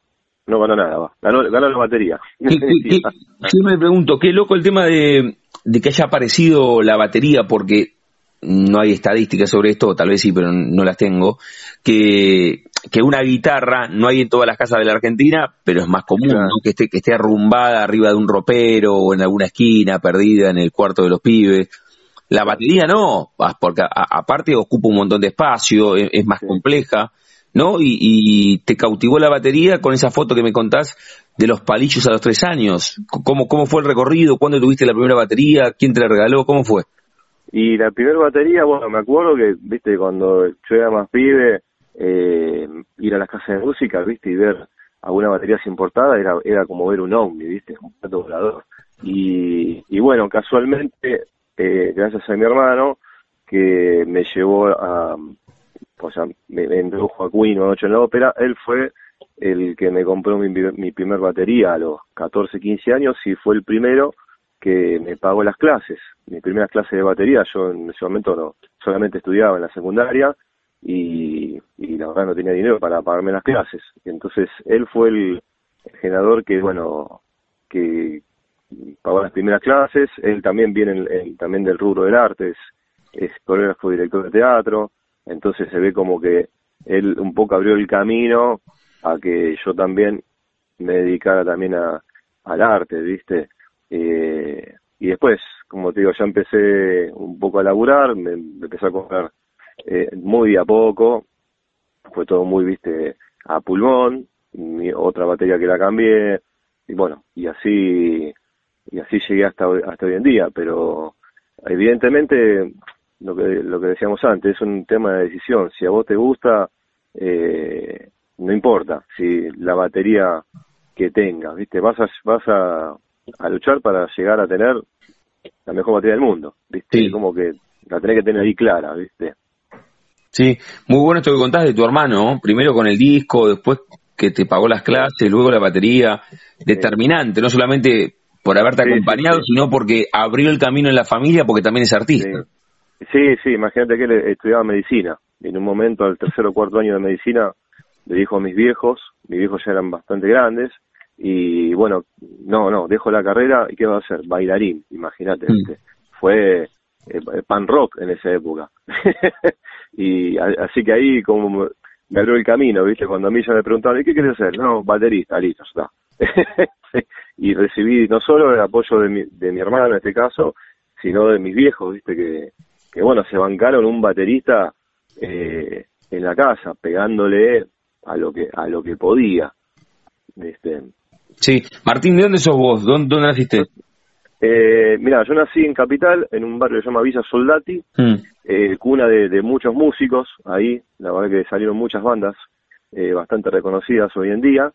no ganó nada, va. Ganó, la batería. *laughs* *laughs* Yo me pregunto, qué loco el tema de, de que haya aparecido la batería, porque no hay estadísticas sobre esto, tal vez sí, pero no las tengo, que, que una guitarra no hay en todas las casas de la Argentina, pero es más común, que, esté, que esté arrumbada arriba de un ropero o en alguna esquina, perdida en el cuarto de los pibes. La batería no, porque aparte ocupa un montón de espacio, es, más compleja, ¿no? Y, y, te cautivó la batería con esa foto que me contás de los palillos a los tres años. ¿Cómo, cómo fue el recorrido? ¿Cuándo tuviste la primera batería? ¿Quién te la regaló? ¿Cómo fue? Y la primera batería, bueno, me acuerdo que, viste, cuando yo era más pibe, eh, ir a las casas de música, viste, y ver alguna batería importada era, era como ver un ovni, viste, un plato volador. Y, y bueno, casualmente, eh, gracias a mi hermano, que me llevó a, o sea, me, me introdujo a Queen una noche en la ópera, él fue el que me compró mi, mi primer batería a los 14, 15 años y fue el primero que me pagó las clases, mis primeras clases de batería, yo en ese momento no, solamente estudiaba en la secundaria y, y la verdad no tenía dinero para pagarme las clases. entonces él fue el, generador que, bueno, que pagó las primeras clases, él también viene también del rubro del arte, es, es coreógrafo director de teatro, entonces se ve como que él un poco abrió el camino a que yo también me dedicara también a, al arte, ¿viste? Eh, y después, como te digo, ya empecé un poco a laburar, me, empecé a comprar eh, muy a poco, fue todo muy, viste, a pulmón, mi otra batería que la cambié, y bueno, y así, y así llegué hasta hasta hoy en día, pero evidentemente, lo que, lo que decíamos antes, es un tema de decisión, si a vos te gusta, eh, no importa si la batería que tengas, viste, vas a, vas a a luchar para llegar a tener la mejor batería del mundo, ¿viste? Como que la tenés que tener ahí clara, ¿viste? Sí, muy bueno esto que contás de tu hermano, primero con el disco, después que te pagó las clases, luego la batería, determinante, no solamente por haberte acompañado, sino porque abrió el camino en la familia, porque también es artista. Sí, sí, imagínate que él estudiaba medicina, en un momento, al tercer o cuarto año de medicina, le dijo a mis viejos, mis viejos ya eran bastante grandes, y bueno, no, no, dejo la carrera y ¿qué va a hacer? Bailarín, imagínate. Mm. Fue eh, pan rock en esa época. *laughs* y así que ahí como me abrió el camino, ¿viste? Cuando a mí ya me preguntaban, ¿y qué quieres hacer? No, baterista, listo, está. *laughs* y recibí no solo el apoyo de mi, de mi hermana en este caso, sino de mis viejos, ¿viste? Que, que bueno, se bancaron un baterista eh, en la casa, pegándole a lo que a lo que podía. Este, Sí, Martín, ¿de dónde sos vos? ¿Dónde, naciste? Eh, mira, yo nací en Capital, en un barrio que se llama Villa Soldati, mm. eh, cuna de, muchos músicos, ahí la verdad que salieron muchas bandas eh, bastante reconocidas hoy en día,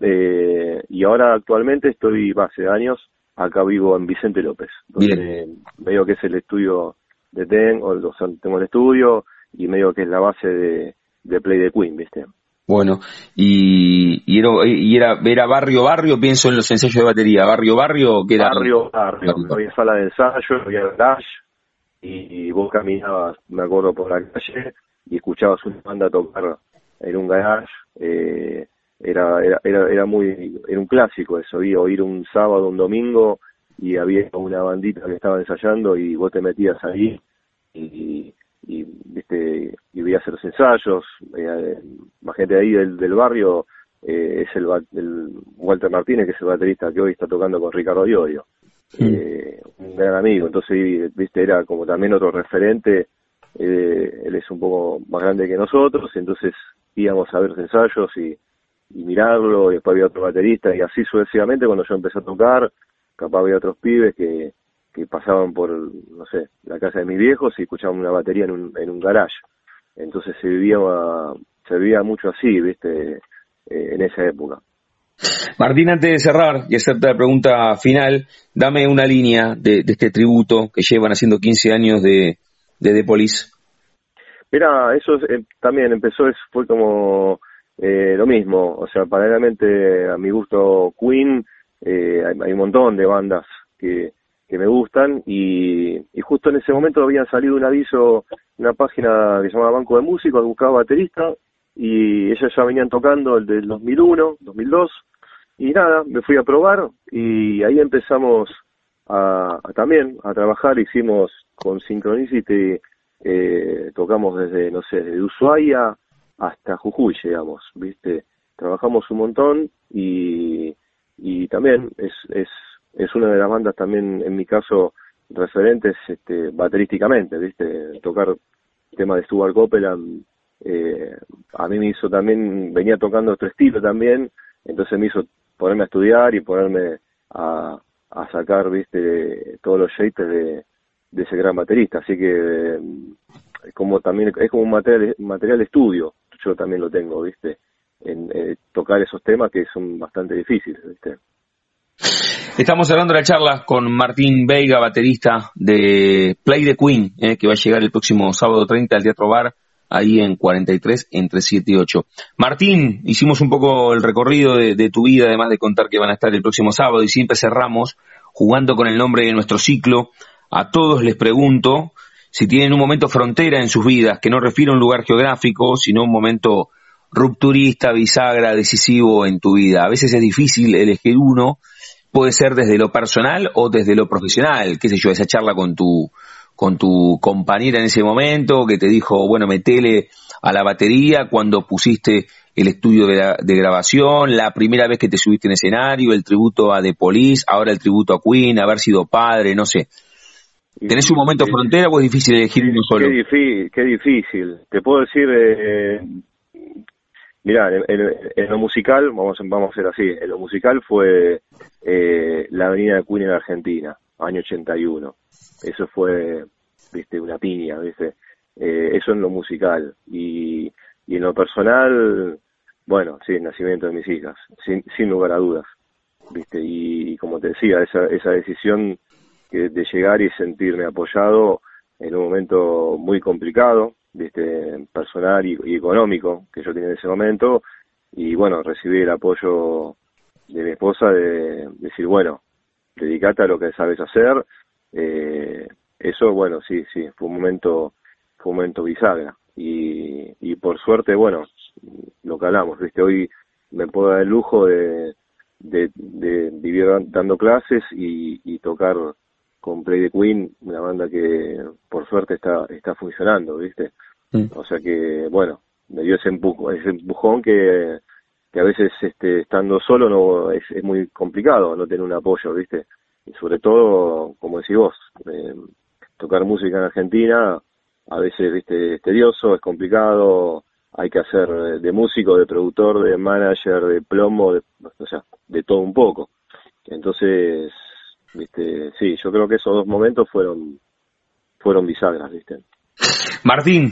eh, y ahora actualmente estoy, hace años, acá vivo en Vicente López, donde veo que es el estudio de TEN, o, o sea, tengo el estudio, y medio que es la base de, de Play de Queen, ¿viste? Bueno, y, y, era, y era, era, barrio, barrio, pienso en los ensayos de batería, barrio, barrio, que era... Barrio, barrio, había sala de ensayo, había garage, y, vos caminabas, me acuerdo, por la calle, y escuchabas una banda tocar en un garage, eh, era, era, era, era muy, era un clásico eso, ir un sábado, un domingo, y había una bandita que estaba ensayando y vos te metías ahí y, y viste y veías los ensayos eh, más gente ahí del, del barrio eh, es el, el, Walter Martínez que es el baterista que hoy está tocando con Ricardo Diorio eh, un gran amigo. Entonces viste era como también otro referente eh, él es un poco más grande que nosotros entonces íbamos a ver los ensayos y, y mirarlo y después había otro baterista y así sucesivamente cuando yo empecé a tocar capaz había otros pibes que, que pasaban por, no sé, la casa de mis viejos y escuchaban una batería en un, en un garage. Entonces se vivía, se vivía mucho así, viste, eh, en esa época. Martín, antes de cerrar y hacerte la pregunta final, dame una línea de, este tributo que llevan haciendo 15 años de, de The Police. Mira, eso eh, también empezó, es, fue como eh, lo mismo, o sea, paralelamente a mi gusto Queen, eh, hay, un montón de bandas que, me gustan y, y, justo en ese momento había salido un aviso, una página que se llama Banco de Músicos, buscaba baterista y ellos ya venían tocando el del 2001, 2002 y nada, me fui a probar y ahí empezamos a, también a trabajar, hicimos con Synchronicity, eh, tocamos desde, no sé, desde Ushuaia hasta Jujuy llegamos, ¿viste? Trabajamos un montón y y también es, es, es una de las bandas también, en mi caso, referentes este, baterísticamente, ¿viste? Tocar tema de Stuart Copeland, eh, a mí me hizo también, venía tocando otro estilo también, entonces me hizo ponerme a estudiar y ponerme a, a sacar, ¿viste? Todos los shapes de, de ese gran baterista, así que eh, como también es como un material, material estudio, yo también lo tengo, ¿viste? En eh, tocar esos temas que son bastante difíciles. Estamos hablando la charla con Martín Veiga, baterista de Play the Queen, eh, que va a llegar el próximo sábado 30 al Teatro Bar, ahí en 43, entre 7 y 8. Martín, hicimos un poco el recorrido de, de, tu vida, además de contar que van a estar el próximo sábado, y siempre cerramos jugando con el nombre de nuestro ciclo. A todos les pregunto si tienen un momento frontera en sus vidas, que no refiere a un lugar geográfico, sino un momento rupturista, bisagra, decisivo en tu vida. A veces es difícil elegir uno, puede ser desde lo personal o desde lo profesional, qué sé yo, esa charla con tu con tu compañera en ese momento que te dijo, bueno, metele a la batería cuando pusiste el estudio de, de, grabación, la primera vez que te subiste en escenario, el tributo a The Police, ahora el tributo a Queen, haber sido padre, no sé. ¿Tenés un momento frontera o es difícil elegir uno solo? Qué difícil, qué difícil. Te puedo decir, eh, Mirá, en, lo musical, vamos, vamos a ser así, en lo musical fue eh, la Avenida de Queen en Argentina, año 81. Eso fue, viste, una piña, viste. Eh, eso en lo musical. Y, y en lo personal, bueno, sí, el nacimiento de mis hijas, sin, sin lugar a dudas. viste y, como te decía, esa, esa decisión de llegar y sentirme apoyado en un momento muy complicado, viste personal y, económico que yo tenía en ese momento. Y bueno recibí el apoyo de mi esposa de, decir bueno dedicate a lo que sabes hacer eh, eso bueno sí sí fue un momento fue un momento bisagra. Y, y por suerte bueno lo que hablamos viste hoy me puedo dar el lujo de de, de vivir dando clases y, y tocar con Play the Queen, una banda que por suerte está está funcionando, ¿viste? Mm. O sea que, bueno, me dio ese, empujo, ese empujón que, que a veces este, estando solo no es, es muy complicado no tener un apoyo, ¿viste? Y sobre todo, como decís vos, eh, tocar música en Argentina a veces, ¿viste? Es tedioso, es complicado, hay que hacer de músico, de productor, de manager, de plomo, de, o sea, de todo un poco. Entonces, viste, sí, yo creo que esos dos momentos fueron fueron bisagras, viste. Martín,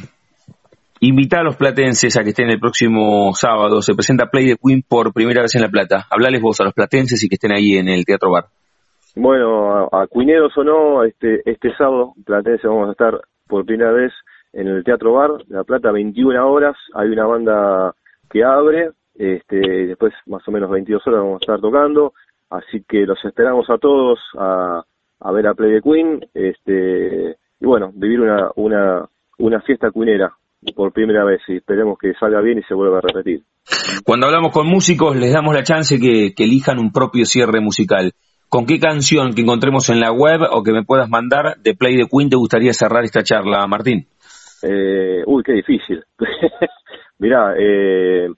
invita a los platenses a que estén el próximo sábado. Se presenta Play de Queen por primera vez en La Plata. Hablales vos a los platenses y que estén ahí en el Teatro Bar. Bueno, a, a o no, este, este sábado, platense, vamos a estar por primera vez en el Teatro Bar, La Plata, 21 horas. Hay una banda que abre, este, después más o menos 22 horas vamos a estar tocando. Así que los esperamos a todos a, a ver a Play de Queen, este, y bueno, vivir una, una, una fiesta cuinera por primera vez y esperemos que salga bien y se vuelva a repetir. Cuando hablamos con músicos, les damos la chance que, que elijan un propio cierre musical. ¿Con qué canción que encontremos en la web o que me puedas mandar de Play the Queen te gustaría cerrar esta charla, Martín? Eh, uy, qué difícil. *laughs* Mirá, eh,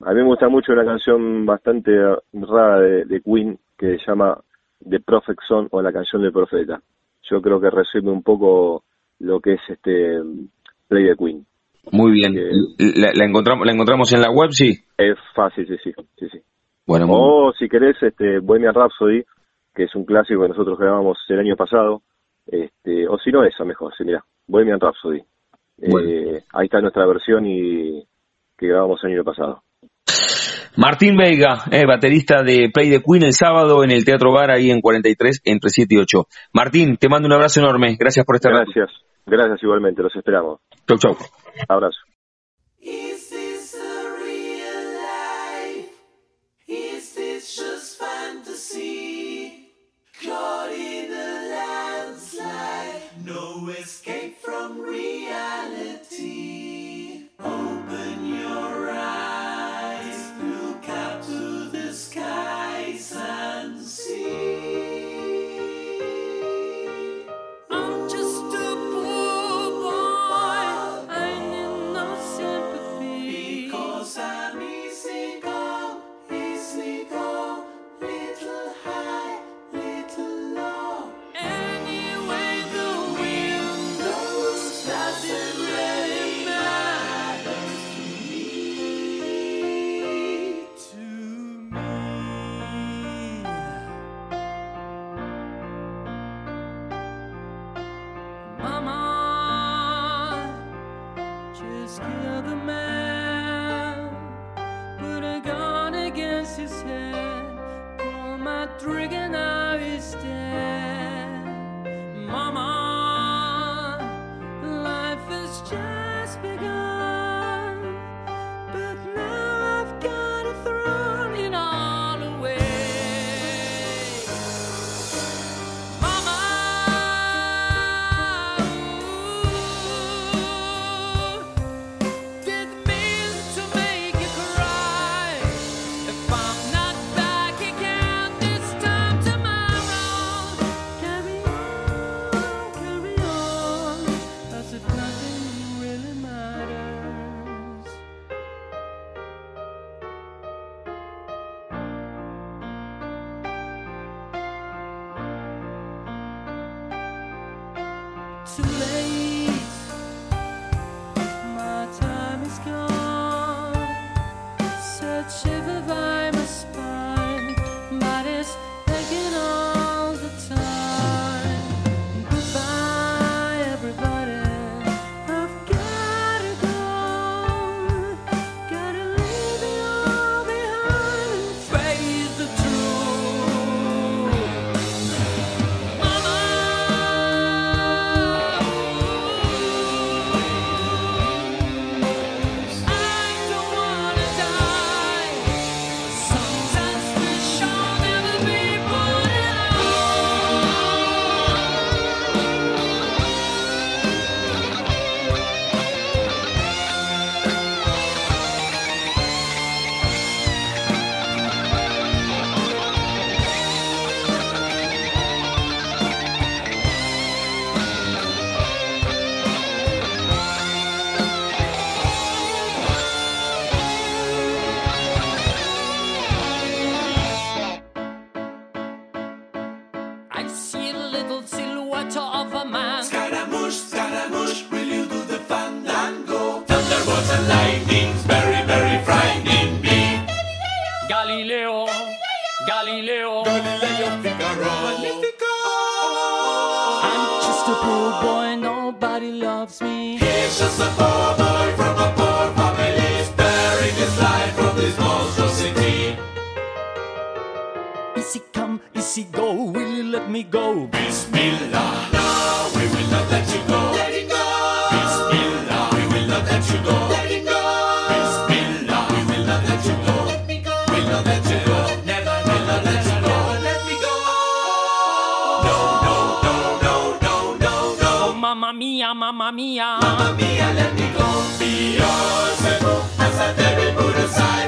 a mí me gusta mucho una canción bastante rara de, Queen que se llama The Prophet Song o la canción del profeta. Yo creo que resume un poco lo que es este Play the Queen. Muy bien. ¿La, encontramos, ¿La encontramos en la web, sí? Es fácil, sí, sí. sí, sí. Bueno, o si querés, este, Bohemian Rhapsody, que es un clásico que nosotros grabamos el año pasado, este, o si no esa mejor, sí, mira, Bohemian Rhapsody. Eh, ahí está nuestra versión y que grabamos el año pasado. Martín Veiga, eh, baterista de Play the Queen el sábado en el Teatro Bar ahí en 43 entre 7 y 8. Martín, te mando un abrazo enorme. Gracias por estar Gracias. Gracias igualmente. Los esperamos. Chau, chau. Abrazo. See a little silhouette of a man. Scaramouche, Scaramouche, will you do the fandango? Thunderbolts and lightnings, very, very frightening me. Galileo, Galileo, Galileo, Galileo Figaro, Magnifico. I'm just a poor boy, nobody loves me. Here's just a boy. mamma mia. Mamma mia, let me go. Be yours, and as I never put.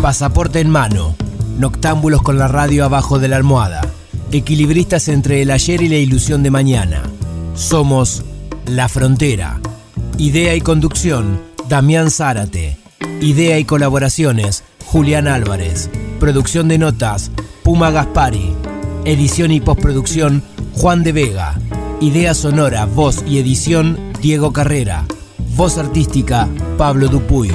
Pasaporte en mano. Noctámbulos con la radio abajo de la almohada. Equilibristas entre el ayer y la ilusión de mañana. Somos La Frontera. Idea y conducción, Damián Zárate. Idea y colaboraciones, Julián Álvarez. Producción de notas, Puma Gaspari. Edición y postproducción, Juan de Vega. Idea sonora, voz y edición, Diego Carrera. Voz artística, Pablo Dupuy.